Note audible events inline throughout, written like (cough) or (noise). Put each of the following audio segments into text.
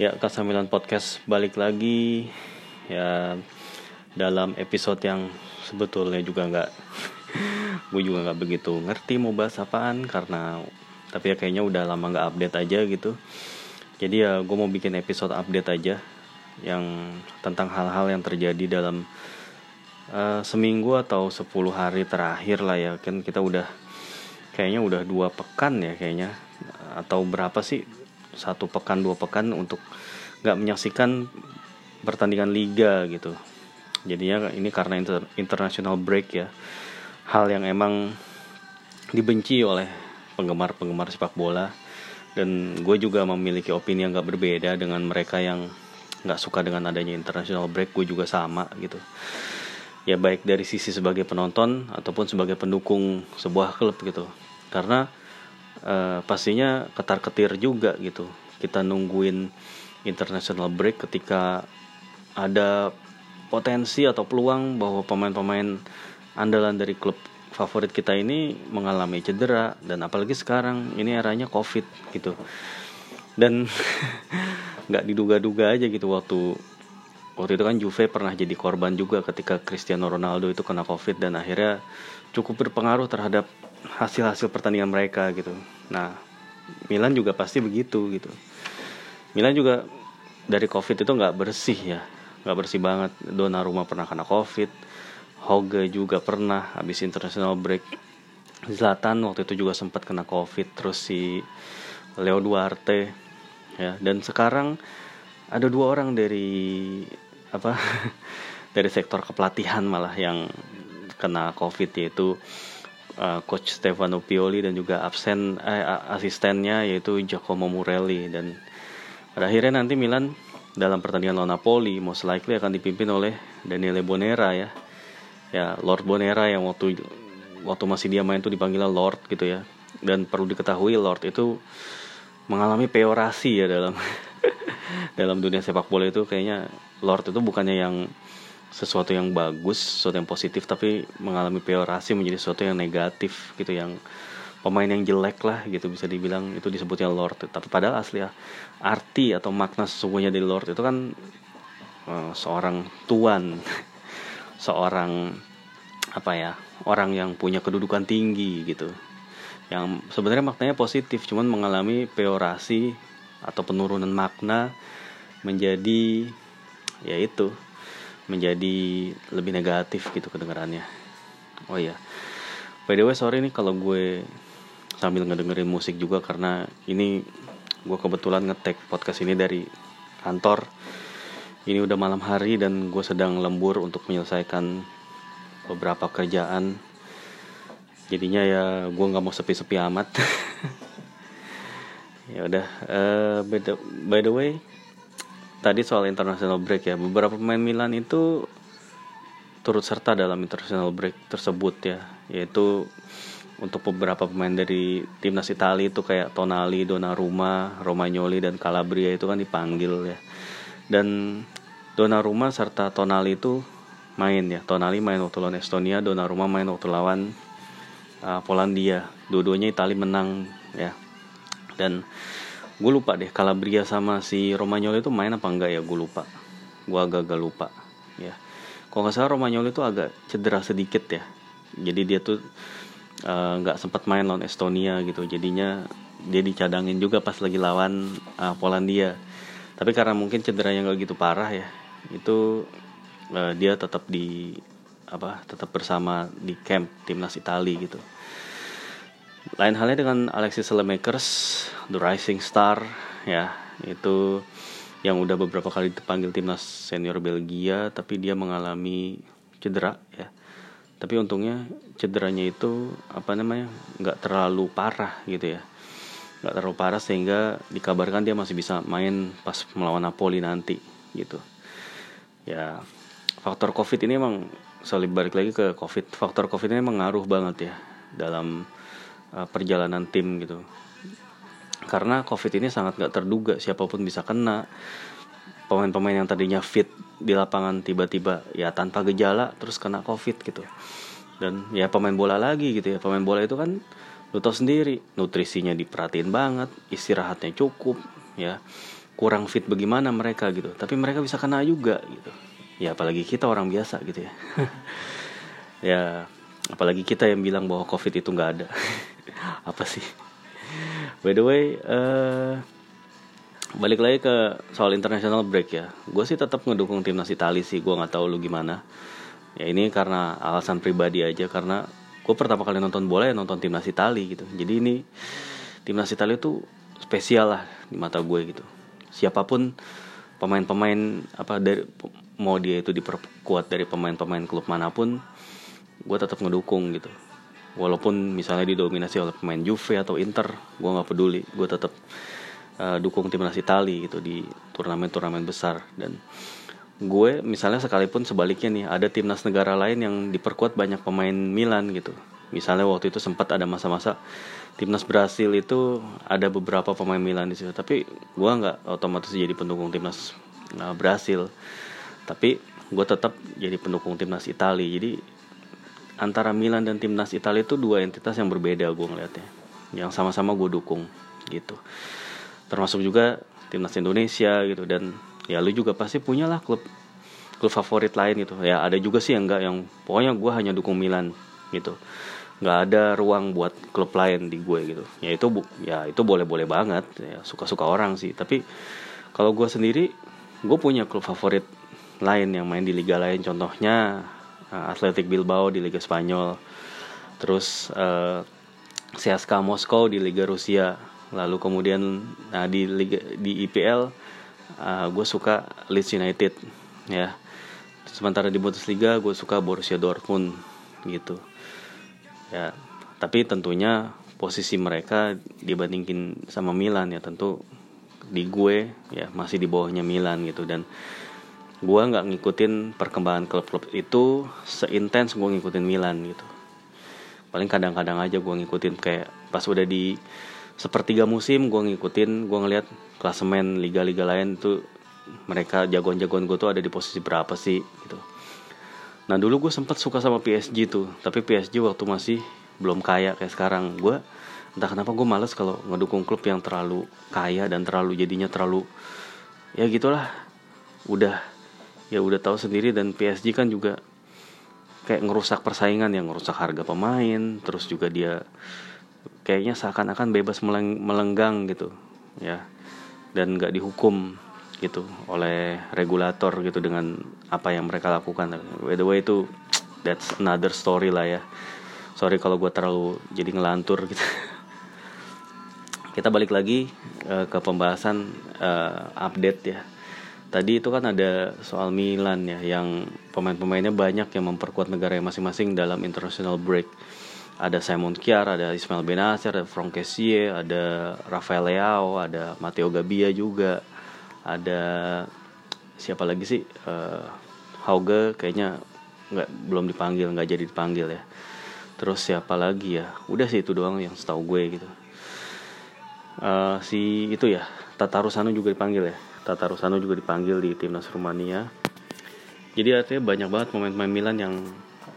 Ya, Kasamilan Podcast balik lagi. Ya dalam episode yang sebetulnya juga nggak (laughs) gue juga nggak begitu ngerti mau bahas apaan karena tapi ya kayaknya udah lama nggak update aja gitu. Jadi ya gue mau bikin episode update aja yang tentang hal-hal yang terjadi dalam uh, seminggu atau 10 hari terakhir lah ya. Kan kita udah kayaknya udah dua pekan ya kayaknya atau berapa sih satu pekan dua pekan untuk nggak menyaksikan pertandingan liga gitu. Jadinya ini karena inter international break ya. Hal yang emang dibenci oleh penggemar-penggemar sepak bola. Dan gue juga memiliki opini yang gak berbeda dengan mereka yang nggak suka dengan adanya international break. Gue juga sama gitu. Ya baik dari sisi sebagai penonton ataupun sebagai pendukung sebuah klub gitu. Karena uh, pastinya ketar ketir juga gitu. Kita nungguin international break ketika ada potensi atau peluang bahwa pemain-pemain andalan dari klub favorit kita ini mengalami cedera dan apalagi sekarang ini eranya covid gitu. Dan (laughs) nggak diduga-duga aja gitu waktu waktu itu kan Juve pernah jadi korban juga ketika Cristiano Ronaldo itu kena covid dan akhirnya cukup berpengaruh terhadap hasil-hasil pertandingan mereka gitu. Nah, Milan juga pasti begitu gitu. Milan juga dari COVID itu nggak bersih ya, nggak bersih banget. Donnarumma pernah kena COVID, Hoge juga pernah habis international break. Zlatan waktu itu juga sempat kena COVID, terus si Leo Duarte ya. Dan sekarang ada dua orang dari apa (laughs) dari sektor kepelatihan malah yang kena COVID yaitu uh, coach Stefano Pioli dan juga absen eh, asistennya yaitu Giacomo Morelli. Dan pada akhirnya nanti Milan dalam pertandingan lawan Napoli most likely akan dipimpin oleh Daniele Bonera ya. Ya Lord Bonera yang waktu waktu masih dia main tuh dipanggil Lord gitu ya. Dan perlu diketahui Lord itu mengalami peorasi ya dalam (laughs) dalam dunia sepak bola itu. Kayaknya Lord itu bukannya yang sesuatu yang bagus, sesuatu yang positif tapi mengalami peorasi menjadi sesuatu yang negatif gitu yang pemain yang jelek lah gitu bisa dibilang itu disebutnya lord. Tapi padahal asli ya arti atau makna sesungguhnya dari lord itu kan uh, seorang tuan (laughs) seorang apa ya orang yang punya kedudukan tinggi gitu. Yang sebenarnya maknanya positif cuman mengalami peorasi atau penurunan makna menjadi ya itu menjadi lebih negatif gitu kedengarannya. Oh iya. By the way sorry nih kalau gue sambil ngedengerin musik juga karena ini gue kebetulan ngetek podcast ini dari kantor. Ini udah malam hari dan gue sedang lembur untuk menyelesaikan beberapa kerjaan. Jadinya ya gue nggak mau sepi-sepi amat. (laughs) Ya udah uh, by, by the way tadi soal international break ya beberapa pemain Milan itu turut serta dalam international break tersebut ya yaitu untuk beberapa pemain dari timnas Italia itu kayak Tonali, Donnarumma, Romagnoli dan Calabria itu kan dipanggil ya. Dan Donnarumma serta Tonali itu main ya Tonali main waktu lawan Estonia Donnarumma main waktu lawan uh, Polandia. Dua-duanya Italia menang ya. Dan gue lupa deh Calabria sama si Romagnoli itu main apa enggak ya? Gue lupa. Gue agak-agak lupa ya. Kalau nggak salah Romagnoli itu agak cedera sedikit ya. Jadi dia tuh eh, nggak uh, sempat main lawan Estonia gitu. Jadinya dia dicadangin juga pas lagi lawan uh, Polandia. Tapi karena mungkin cederanya nggak gitu parah ya itu uh, dia tetap di apa tetap bersama di camp timnas Italia gitu lain halnya dengan Alexis Lemakers, The Rising Star, ya itu yang udah beberapa kali dipanggil timnas senior Belgia, tapi dia mengalami cedera, ya. Tapi untungnya cederanya itu apa namanya nggak terlalu parah gitu ya, nggak terlalu parah sehingga dikabarkan dia masih bisa main pas melawan Napoli nanti gitu. Ya faktor COVID ini emang solid balik lagi ke COVID. Faktor COVID ini emang ngaruh banget ya dalam uh, perjalanan tim gitu. Karena covid ini sangat gak terduga siapa pun bisa kena. Pemain-pemain yang tadinya fit di lapangan tiba-tiba ya tanpa gejala terus kena covid gitu. Dan ya pemain bola lagi gitu ya. Pemain bola itu kan lu tau sendiri nutrisinya diperhatiin banget istirahatnya cukup ya. Kurang fit bagaimana mereka gitu. Tapi mereka bisa kena juga gitu. Ya apalagi kita orang biasa gitu ya. (laughs) Ya apalagi kita yang bilang bahwa covid itu nggak ada (laughs) apa sih? By the way uh, balik lagi ke soal international break ya. Gue sih tetap ngedukung timnas Italia sih gue nggak tahu lu gimana. Ya ini karena alasan pribadi aja karena gue pertama kali nonton bola ya nonton timnas Italia gitu. Jadi ini timnas Italia itu spesial lah di mata gue gitu. Siapa pun pemain-pemain apa dari mau dia itu diperkuat dari pemain-pemain klub mana pun gue tetap ngedukung gitu walaupun misalnya didominasi oleh pemain Juve atau Inter gue nggak peduli. Gue tetap uh, dukung timnas Italia gitu di turnamen-turnamen besar. Dan gue misalnya sekalipun sebaliknya nih ada timnas negara lain yang diperkuat banyak pemain Milan gitu. Misalnya waktu itu sempat ada masa-masa timnas Brasil itu ada beberapa pemain Milan di situ. Tapi gue nggak otomatis jadi pendukung timnas uh, Brasil. Tapi gue tetap jadi pendukung timnas Italia jadi antara Milan dan timnas Italia itu dua entitas yang berbeda gue ngeliatnya. Yang sama-sama gue dukung gitu. Termasuk juga timnas Indonesia gitu. Dan ya lu juga pasti punya lah klub klub favorit lain gitu. Ya ada juga sih yang enggak yang pokoknya gue hanya dukung Milan gitu. Nggak ada ruang buat klub lain di gue gitu. Ya itu bu ya itu boleh boleh banget. Ya suka suka orang sih. Tapi kalau gue sendiri gue punya klub favorit lain yang main di liga lain contohnya Athletic Bilbao di liga Spanyol. Terus uh, CSKA Moskow di liga Rusia. Lalu kemudian nah, di liga di IPL uh, gue suka Leeds United ya. Sementara di Bundesliga gue suka Borussia Dortmund gitu. Ya tapi tentunya posisi mereka dibandingin sama Milan ya. Tentu di gue ya masih di bawahnya Milan gitu. Dan gue nggak ngikutin perkembangan klub-klub itu seintens gue ngikutin Milan gitu paling kadang-kadang aja gue ngikutin kayak pas udah di sepertiga musim gue ngikutin gue ngeliat klasemen liga-liga lain tuh mereka jagoan-jagoan gue tuh ada di posisi berapa sih gitu Nah dulu gue sempat suka sama PSG tuh, tapi PSG waktu masih belum kaya kayak sekarang. Gue entah kenapa gue males kalau ngedukung klub yang terlalu kaya dan terlalu jadinya terlalu ya gitulah. Udah ya udah tahu sendiri dan PSG kan juga kayak ngerusak persaingan yang ngerusak harga pemain, terus juga dia kayaknya seakan-akan bebas meleng melenggang gitu ya dan nggak dihukum gitu oleh regulator gitu dengan apa yang mereka lakukan. By the way itu that's another story lah ya. Sorry kalau gue terlalu jadi ngelantur gitu. (laughs) Kita balik lagi uh, ke pembahasan uh, update ya. Tadi itu kan ada soal Milan ya yang pemain-pemainnya banyak yang memperkuat negara masing-masing dalam international break. Ada Simon Kjær, ada Ismail Benacer, ada Franck Kessie, ada Rafael Leao, ada Matteo Gabbia juga. Ada siapa lagi sih? Uh, Hauge kayaknya nggak belum dipanggil nggak jadi dipanggil ya. Terus siapa lagi ya? Udah sih itu doang yang setahu gue gitu. Uh, si itu ya Tata Rusano juga dipanggil ya Tata Rusano juga dipanggil di timnas Rumania. Jadi artinya banyak banget pemain-pemain Milan yang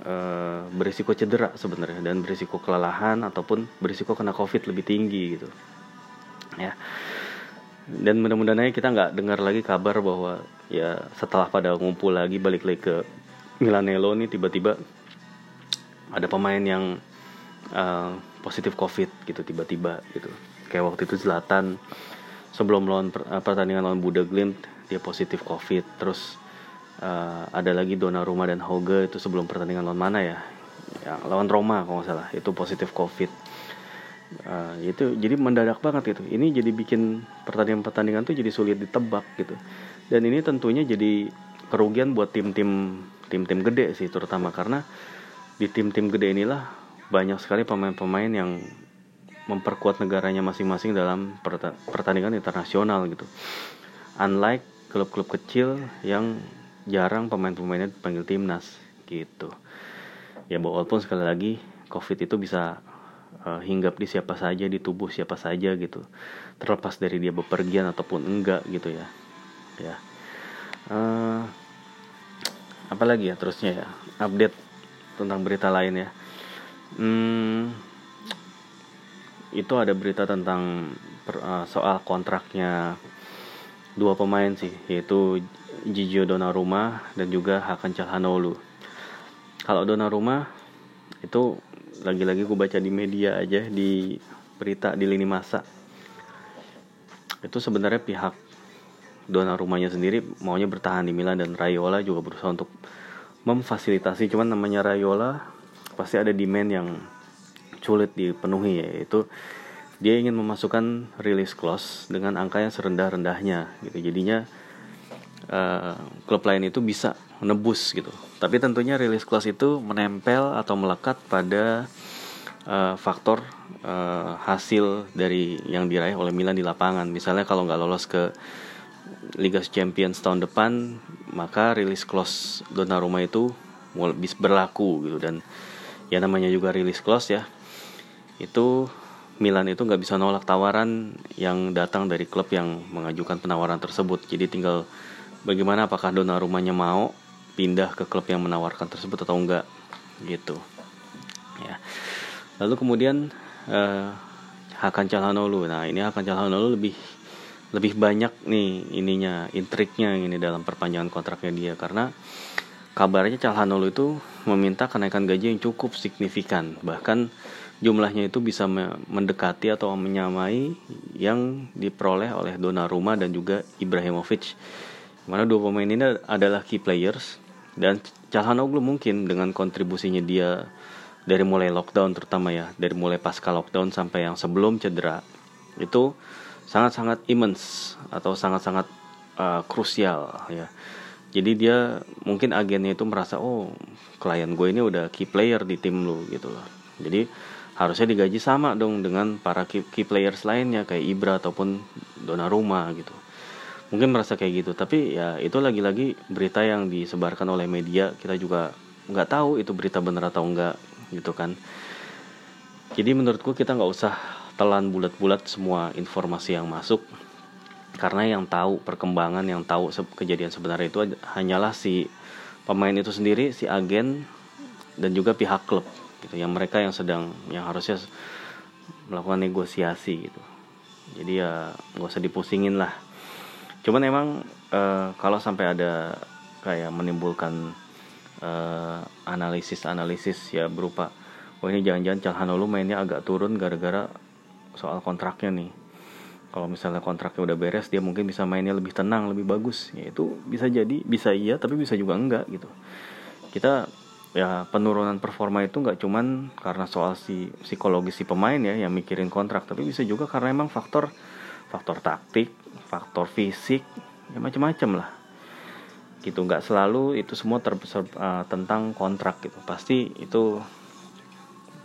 uh, berisiko cedera sebenarnya dan berisiko kelelahan ataupun berisiko kena covid lebih tinggi gitu. Ya. Dan mudah-mudahan aja kita nggak dengar lagi kabar bahwa ya setelah pada ngumpul lagi balik lagi ke Milanello nih tiba-tiba ada pemain yang uh, positif covid gitu tiba-tiba gitu. Kayak waktu itu Zlatan sebelum lawan uh, pertandingan lawan Buda Glimt dia positif covid. Terus uh, ada lagi Donnarumma dan Hoge itu sebelum pertandingan lawan mana ya? Ya lawan Roma kalau nggak salah. Itu positif covid. Uh, itu jadi mendadak banget gitu ini jadi bikin pertandingan-pertandingan tuh jadi sulit ditebak gitu. Dan ini tentunya jadi kerugian buat tim-tim tim-tim gede sih terutama. Karena di tim-tim gede inilah banyak sekali pemain-pemain yang memperkuat negaranya masing-masing dalam pertandingan internasional gitu. Unlike klub-klub kecil yang jarang pemain-pemainnya dipanggil timnas gitu. Ya walaupun sekali lagi covid itu bisa uh, hinggap di siapa saja di tubuh siapa saja gitu. Terlepas dari dia bepergian ataupun enggak gitu ya. Ya. Uh, apalagi ya terusnya ya. Update tentang berita lain ya. Hmm, itu ada berita tentang per, uh, soal kontraknya dua pemain sih yaitu Gigio Donnarumma dan juga Hakan Calhanoglu. Kalau Donnarumma itu lagi-lagi gue baca di media aja di berita di lini masa itu sebenarnya pihak Donnarumma-nya sendiri maunya bertahan di Milan dan Raiola juga berusaha untuk memfasilitasi cuman namanya Raiola pasti ada demand yang sulit dipenuhi yaitu dia ingin memasukkan release clause dengan angka yang serendah-rendahnya gitu. Jadinya uh, klub lain itu bisa menebus gitu. Tapi tentunya release clause itu menempel atau melekat pada uh, faktor uh, hasil dari yang diraih oleh Milan di lapangan. Misalnya kalau nggak lolos ke Liga Champions tahun depan maka release clause Donnarumma itu bisa berlaku gitu. Dan ya namanya juga release clause ya itu Milan itu nggak bisa nolak tawaran yang datang dari klub yang mengajukan penawaran tersebut. Jadi tinggal bagaimana apakah Donnarumma-nya mau pindah ke klub yang menawarkan tersebut atau enggak gitu. Ya. Lalu kemudian uh, Hakan Calhanoglu. Nah, ini Hakan Calhanoglu lebih lebih banyak nih ininya intriknya ini dalam perpanjangan kontraknya dia karena kabarnya Calhanoglu itu meminta kenaikan gaji yang cukup signifikan bahkan jumlahnya itu bisa mendekati atau menyamai yang diperoleh oleh Donnarumma dan juga Ibrahimovic. Mana dua pemain ini adalah key players dan Calhanoglu mungkin dengan kontribusinya dia dari mulai lockdown terutama ya, dari mulai pasca lockdown sampai yang sebelum cedera itu sangat-sangat immense atau sangat-sangat uh, ya. Jadi dia mungkin agennya itu merasa oh klien gue ini udah key player di tim lu gitu loh. Jadi harusnya digaji sama dong dengan para key, players lainnya kayak Ibra ataupun Donnarumma gitu. Mungkin merasa kayak gitu tapi ya itu lagi-lagi berita yang disebarkan oleh media kita juga nggak tahu itu berita benar atau enggak gitu kan. Jadi menurutku kita nggak usah telan bulat-bulat semua informasi yang masuk karena yang tahu perkembangan yang tahu kejadian sebenarnya itu hanyalah si pemain itu sendiri si agen dan juga pihak klub gitu. Yang mereka yang sedang yang harusnya melakukan negosiasi gitu. Jadi ya nggak usah dipusingin lah. Cuman emang e, kalau sampai ada kayak menimbulkan analisis analisis analisis ya berupa oh ini jangan-jangan Calhanoglu mainnya agak turun gara-gara soal kontraknya nih. Kalau misalnya kontraknya udah beres dia mungkin bisa mainnya lebih tenang lebih bagus. Ya itu bisa jadi bisa iya tapi bisa juga enggak gitu. Kita ya penurunan performa itu nggak cuman karena soal si psikologis si pemain ya yang mikirin kontrak tapi bisa juga karena emang faktor faktor taktik faktor fisik ya macam-macam lah. Gitu nggak selalu itu semua ter, uh, tentang kontrak gitu. Pasti itu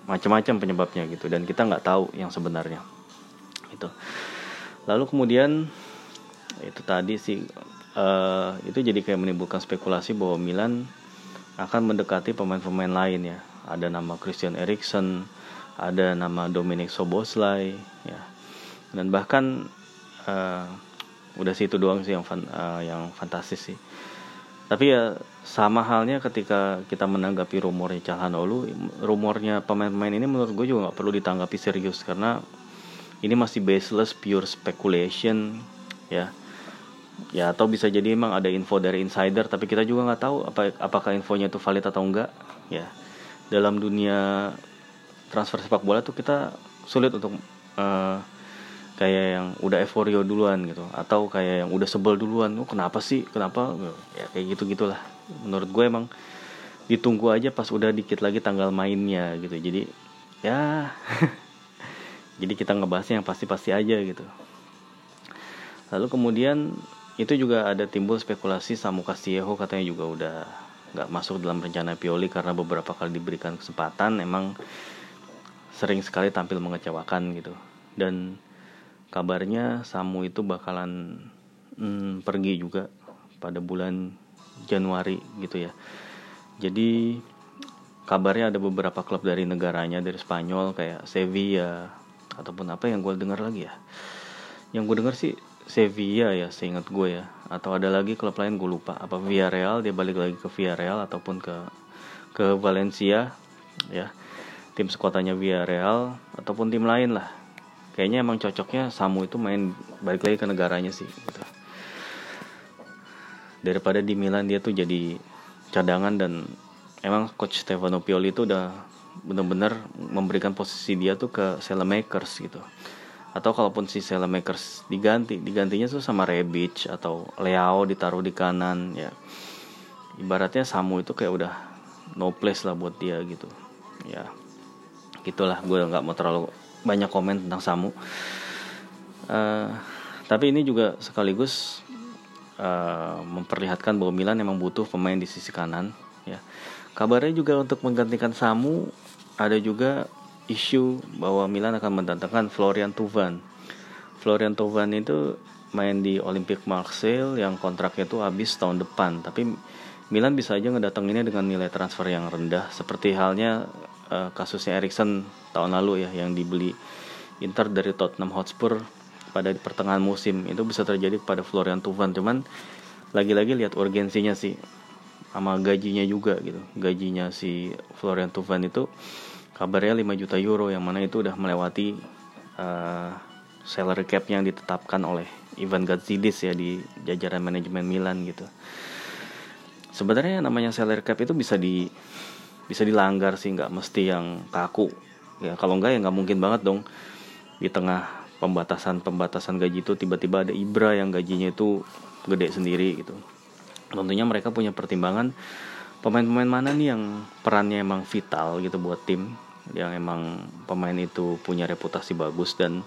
macam-macam penyebabnya gitu dan kita nggak tahu yang sebenarnya. Itu lalu kemudian itu tadi sih uh, itu jadi kayak menimbulkan spekulasi bahwa Milan akan mendekati pemain-pemain lain ya. Ada nama Christian Eriksen, ada nama Dominic Soboslai ya. Dan bahkan uh, udah situ doang sih yang fan, uh, yang fantastis sih. Tapi ya sama halnya ketika kita menanggapi rumornya Calhanoglu, rumornya pemain-pemain ini menurut gue juga nggak perlu ditanggapi serius karena ini masih baseless pure speculation ya ya atau bisa jadi emang ada info dari insider tapi kita juga nggak tahu apa apakah infonya itu valid atau enggak. Ya dalam dunia transfer sepak bola tuh kita sulit untuk uh, kayak yang udah euforia duluan gitu atau kayak yang udah sebel duluan. Oh kenapa sih? Kenapa? Ya kayak gitu gitulah menurut gue emang ditunggu aja pas udah dikit lagi tanggal mainnya gitu. Jadi ya (laughs) jadi kita ngebahasnya yang pasti-pasti aja gitu. Lalu kemudian itu juga ada timbul spekulasi Samu Castillejo katanya juga udah nggak masuk dalam rencana Pioli karena beberapa kali diberikan kesempatan emang sering sekali tampil mengecewakan gitu. Dan kabarnya Samu itu bakalan hmm, pergi juga pada bulan Januari gitu ya. Jadi kabarnya ada beberapa klub dari negaranya dari Spanyol kayak Sevilla ataupun apa yang gue dengar lagi ya. Yang gue dengar sih Sevilla ya seingat gue ya. Atau ada lagi klub lain gue lupa. Apa Villarreal dia balik lagi ke Villarreal ataupun ke ke Valencia ya. Tim sekuatannya Villarreal ataupun tim lain lah. Kayaknya emang cocoknya Samu itu main balik lagi ke negaranya sih gitu. daripada di Milan dia tuh jadi cadangan dan emang coach Stefano Pioli itu udah benar-benar memberikan posisi dia tuh ke Selemakers gitu atau kalaupun si Selemakers diganti digantinya tuh sama Rebic atau Leao ditaruh di kanan ya. Ibaratnya Samu itu kayak udah no place lah buat dia gitu ya. Gitulah gue nggak mau terlalu banyak komen tentang Samu. Uh, tapi ini juga sekaligus uh, memperlihatkan bahwa Milan memang butuh pemain di sisi kanan ya. Kabarnya juga untuk menggantikan Samu ada juga isu bahwa Milan akan mendatangkan Florian Tuvan. Florian Tuvan itu main di Olympic Marseille yang kontraknya itu habis tahun depan. Tapi Milan bisa aja ngedatanginnya dengan nilai transfer yang rendah. Seperti halnya uh, kasusnya Erikson tahun lalu ya yang dibeli Inter dari Tottenham Hotspur pada pertengahan musim. Itu bisa terjadi kepada Florian Tuvan. Cuman lagi-lagi lihat urgensinya sih. Sama gajinya juga gitu. Gajinya si Florian Tuvan itu kabarnya 5 juta euro yang mana itu udah melewati uh, salary cap yang ditetapkan oleh Ivan Gazidis ya di jajaran manajemen Milan gitu. Sebenarnya namanya salary cap itu bisa di bisa dilanggar sih nggak mesti yang kaku. Ya kalau enggak ya nggak mungkin banget dong. Di tengah pembatasan pembatasan gaji itu tiba-tiba ada Ibra yang gajinya itu gede sendiri gitu. Tentunya mereka punya pertimbangan pemain-pemain mana nih yang perannya emang vital gitu buat tim yang emang pemain itu punya reputasi bagus dan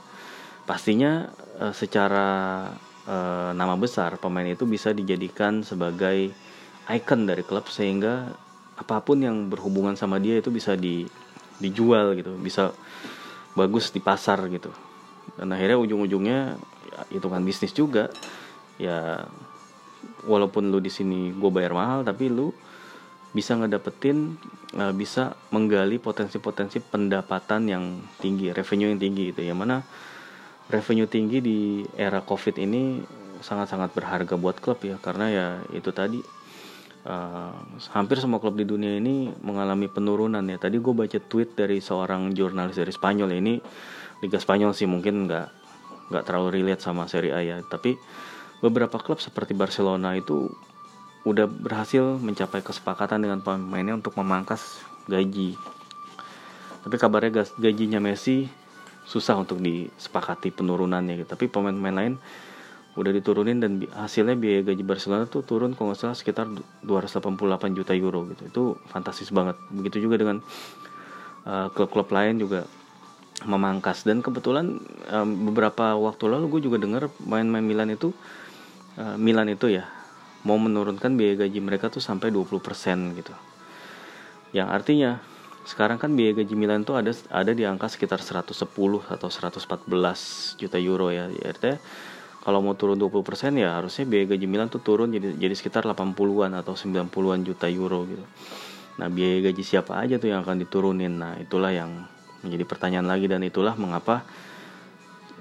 pastinya e, secara e, nama besar pemain itu bisa dijadikan sebagai icon dari klub sehingga apa pun yang berhubungan sama dia itu bisa di dijual gitu bisa bagus di pasar gitu. Dan akhirnya ujung-ujungnya ya, hitungan bisnis juga. Ya walaupun lu di sini gue bayar mahal tapi lu bisa ngedapetin uh, bisa menggali potensi-potensi pendapatan yang tinggi revenue yang tinggi gitu ya mana revenue tinggi di era covid ini sangat-sangat berharga buat klub ya karena ya itu tadi uh, hampir semua klub di dunia ini mengalami penurunan ya. Tadi gue baca tweet dari seorang jurnalis dari Spanyol ya. ini Liga Spanyol sih mungkin nggak nggak terlalu relate sama Serie A ya. Tapi beberapa klub seperti Barcelona itu udah berhasil mencapai kesepakatan dengan pemainnya untuk memangkas gaji. Tapi kabarnya gajinya Messi susah untuk disepakati penurunannya gitu. Tapi pemain-pemain lain udah diturunin dan hasilnya biaya gaji Barcelona tuh turun kalau nggak salah sekitar 288 juta euro gitu itu fantastis banget begitu juga dengan uh, klub-klub lain juga memangkas dan kebetulan um, beberapa waktu lalu gue juga dengar main-main Milan itu uh, Milan itu ya mau menurunkan biaya gaji mereka tuh sampai 20% gitu yang artinya sekarang kan biaya gaji Milan tuh ada ada di angka sekitar 110 atau 114 juta euro ya artinya kalau mau turun 20% ya harusnya biaya gaji Milan tuh turun jadi jadi sekitar 80-an atau 90-an juta euro gitu. Nah, biaya gaji siapa aja tuh yang akan diturunin. Nah, itulah yang menjadi pertanyaan lagi dan itulah mengapa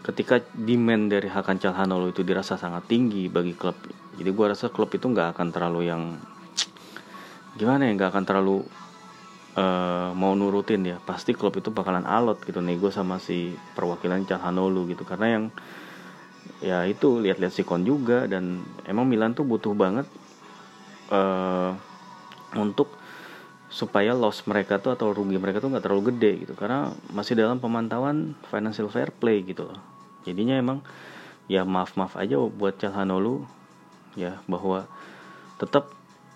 ketika demand dari Hakan Calhanoglu itu dirasa sangat tinggi bagi klub. Jadi gua rasa klub itu nggak akan terlalu yang gimana ya nggak akan terlalu uh, mau nurutin ya. Pasti klub itu bakalan alot gitu nego sama si perwakilan Calhanoglu gitu. Karena yang ya itu lihat-lihat Sikon juga. Dan emang Milan tuh butuh banget uh, untuk supaya loss mereka tuh atau rugi mereka tuh nggak terlalu gede gitu. Karena masih dalam pemantauan financial fair play gitu loh. Jadinya emang ya maaf maaf aja buat Calhanoglu ya bahwa tetap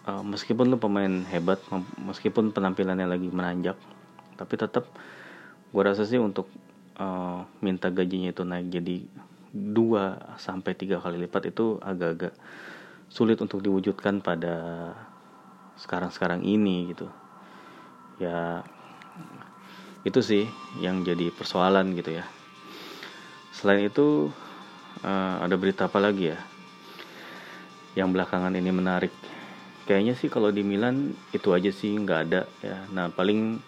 uh, meskipun lu pemain hebat meskipun penampilannya lagi menanjak tapi tetap gua rasa sih untuk uh, minta gajinya itu naik jadi dua sampai tiga kali lipat itu agak-agak sulit untuk diwujudkan pada sekarang-sekarang ini gitu. Ya itu sih yang jadi persoalan gitu ya. Selain itu uh, ada berita apa lagi ya yang belakangan ini menarik. Kayaknya sih kalau di Milan itu aja sih nggak ada ya. Nah paling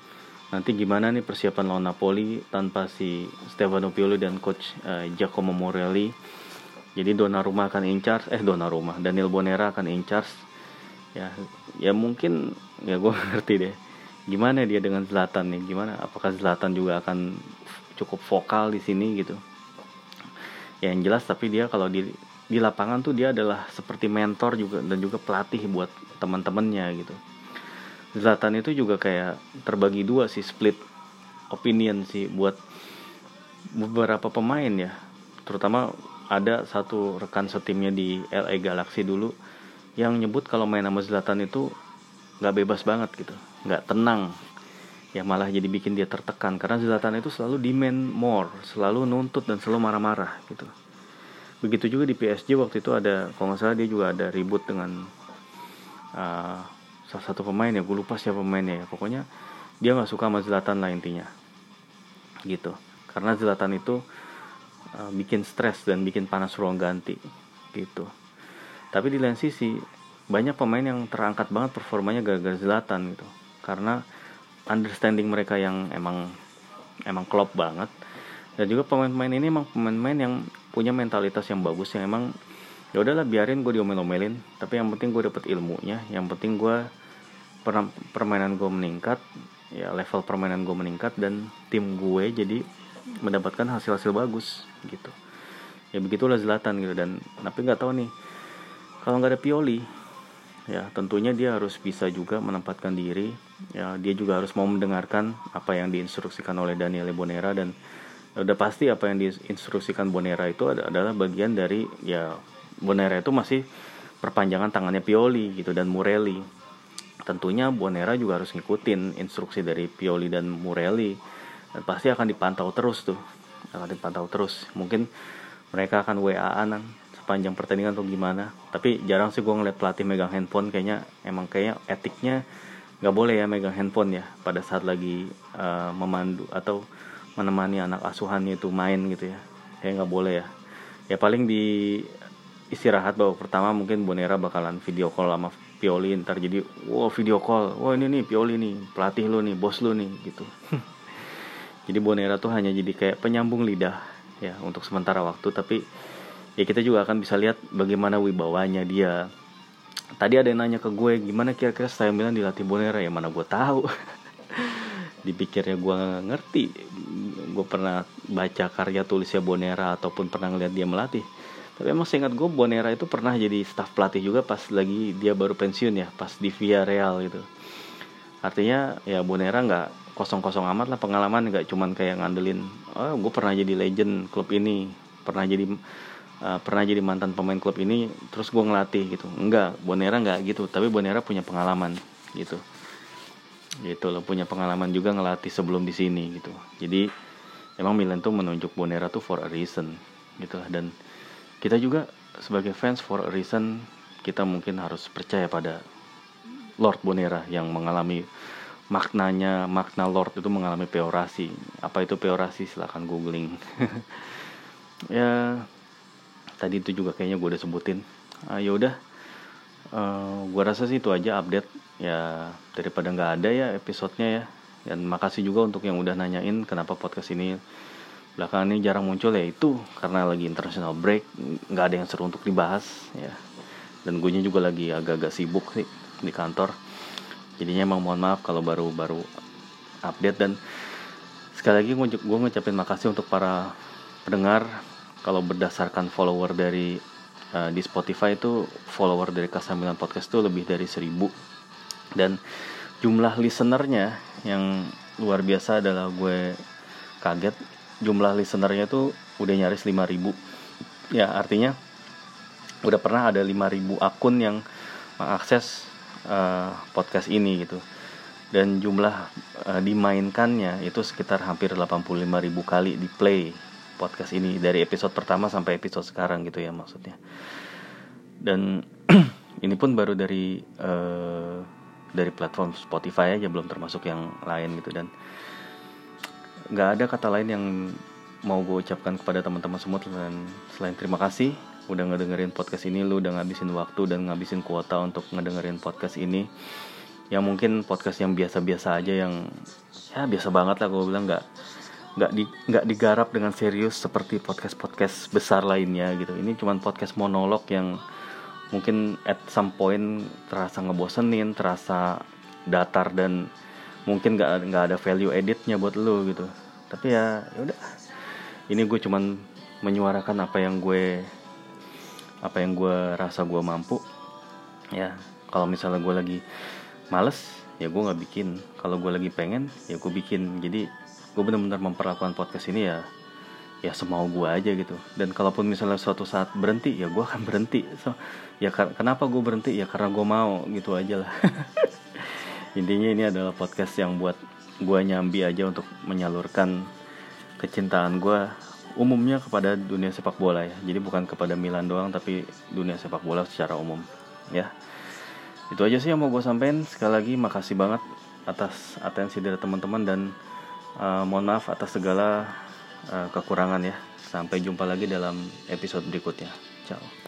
nanti gimana nih persiapan lawan Napoli tanpa si Stefano Pioli dan coach uh, Giacomo Morelli. Jadi Donnarumma akan in charge eh Donnarumma Daniel Bonera akan in charge. Ya ya mungkin ya gue (laughs) ngerti deh. Gimana dia dengan Zlatan nih? Gimana? Apakah Zlatan juga akan cukup vokal di sini gitu? Ya yang jelas tapi dia kalau di di lapangan tuh dia adalah seperti mentor juga dan juga pelatih buat teman-temannya gitu. Zlatan itu juga kayak terbagi dua sih split opinion sih buat beberapa pemain ya. Terutama ada satu rekan setimnya di LA Galaxy dulu yang nyebut kalau main sama Zlatan itu nggak bebas banget gitu nggak tenang. Ya malah jadi bikin dia tertekan karena Zlatan itu selalu demand more selalu nuntut dan selalu marah-marah gitu begitu juga di PSG waktu itu ada kalau nggak salah dia juga ada ribut dengan uh, salah satu pemain ya gue lupa siapa pemainnya ya. Pokoknya dia nggak suka sama Zlatan lah intinya. Gitu. Karena Zlatan itu uh, bikin stres dan bikin panas ruang ganti. Gitu. Tapi di lain sisi banyak pemain yang terangkat banget performanya gara-gara Zlatan gitu. Karena understanding mereka yang emang emang klop banget. Dan juga pemain-pemain ini emang pemain-pemain yang punya mentalitas yang bagus yang emang ya udahlah biarin gue diomel-omelin. Tapi yang penting gue dapet ilmunya yang penting gue permainan gue meningkat ya level permainan gue meningkat dan tim gue jadi mendapatkan hasil-hasil bagus gitu. Ya begitulah Zlatan gitu. Dan tapi nggak tahu nih kalau nggak ada Pioli ya tentunya dia harus bisa juga menempatkan diri. Ya dia juga harus mau mendengarkan apa yang diinstruksikan oleh Daniel Bonera dan udah pasti apa yang diinstruksikan Bonera itu adalah bagian dari ya Bonera itu masih perpanjangan tangannya Pioli gitu dan Murelli. Tentunya Bonera juga harus ngikutin instruksi dari Pioli dan Murelli. Dan pasti akan dipantau terus tuh akan dipantau terus. Mungkin mereka akan WA-an sepanjang pertandingan atau gimana. Tapi jarang sih gue ngeliat pelatih megang handphone. Kayaknya emang kayaknya etiknya nggak boleh ya megang handphone ya pada saat lagi uh, memandu atau menemani anak asuhannya itu main gitu ya. Kayak nggak boleh ya. Ya paling di istirahat bahwa pertama mungkin Bonera bakalan video call sama Pioli ntar jadi wow video call. Wow ini nih Pioli nih pelatih lu nih bos lu nih gitu. (laughs) Jadi Bonera tuh hanya jadi kayak penyambung lidah ya untuk sementara waktu. Tapi ya kita juga akan bisa lihat bagaimana wibawanya dia. Tadi ada yang nanya ke gue gimana kira-kira saya bilang dilatih Bonera ya mana gue tahu (laughs) dipikirnya gue ngerti gue pernah baca karya tulisnya Bonera ataupun pernah ngeliat dia melatih. Tapi emang seingat gue Bonera itu pernah jadi staff pelatih juga pas lagi dia baru pensiun ya pas di Villarreal gitu. Artinya ya Bonera nggak kosong-kosong amat lah pengalaman nggak cuman kayak ngandelin oh gue pernah jadi legend klub ini pernah jadi uh, pernah jadi mantan pemain klub ini terus gue ngelatih gitu. Enggak Bonera nggak gitu. Tapi Bonera punya pengalaman gitu gitu loh punya pengalaman juga ngelatih sebelum di sini gitu. Jadi emang Milan tuh menunjuk Bonera tuh for a reason gitu lah. Dan kita juga sebagai fans for a reason kita mungkin harus percaya pada Lord Bonera yang mengalami maknanya makna Lord itu mengalami peorasi. Apa itu peorasi? Silahkan googling. (laughs) Ya tadi itu juga kayaknya gue udah sebutin. Uh, ya udah. Uh, eh, gue rasa sih itu aja update ya daripada nggak ada ya episodenya ya. Dan makasih juga untuk yang udah nanyain kenapa podcast ini. Belakangan ini jarang muncul ya itu karena lagi international break nggak ada yang seru untuk dibahas ya. Dan gue juga lagi agak-agak sibuk sih di kantor. Jadinya emang mohon maaf kalau baru-baru update. Dan sekali lagi gue ngucapin makasih untuk para pendengar. Kalau berdasarkan follower dari uh, di Spotify itu follower dari Kasamilan Podcast itu lebih dari seribu dan jumlah listenernya yang luar biasa adalah gue kaget. Jumlah listenernya tuh udah nyaris 5000 ya artinya udah pernah ada 5000 akun yang mengakses uh, podcast ini gitu. Dan jumlah uh, dimainkannya itu sekitar hampir 85.000 kali di play podcast ini dari episode pertama sampai episode sekarang gitu ya maksudnya. Dan (clears throat) ini pun baru dari uh, dari platform Spotify aja belum termasuk yang lain gitu. Dan nggak ada kata lain yang mau gue ucapkan kepada teman-teman semua. Selain, selain terima kasih udah ngedengerin podcast ini lu udah ngabisin waktu dan ngabisin kuota untuk ngedengerin podcast ini. Yang mungkin podcast yang biasa-biasa aja yang ya biasa banget lah gue bilang nggak nggak di nggak digarap dengan serius seperti podcast podcast besar lainnya gitu. Ini cuman podcast monolog yang mungkin at some point terasa ngebosenin terasa datar dan mungkin nggak nggak ada value editnya buat lo gitu. Tapi ya, ya udah. Ini gue cuman menyuarakan apa yang gue apa yang gue rasa gue mampu. Ya kalau misalnya gue lagi males ya gue nggak bikin. Kalau gue lagi pengen ya gue bikin. Jadi gue benar-benar memperlakukan podcast ini ya ya semau gue aja gitu. Dan kalaupun misalnya suatu saat berhenti ya gue akan berhenti. So ya kenapa gue berhenti? Ya karena gue mau gitu aja lah. (laughs) Intinya ini adalah podcast yang buat gue nyambi aja untuk menyalurkan kecintaan gue umumnya kepada dunia sepak bola ya. Jadi bukan kepada Milan doang tapi dunia sepak bola secara umum ya. Itu aja sih yang mau gue sampaikan. Sekali lagi makasih banget atas atensi dari teman-teman dan uh, mohon maaf atas segala uh, kekurangan ya. Sampai jumpa lagi dalam episode berikutnya. Ciao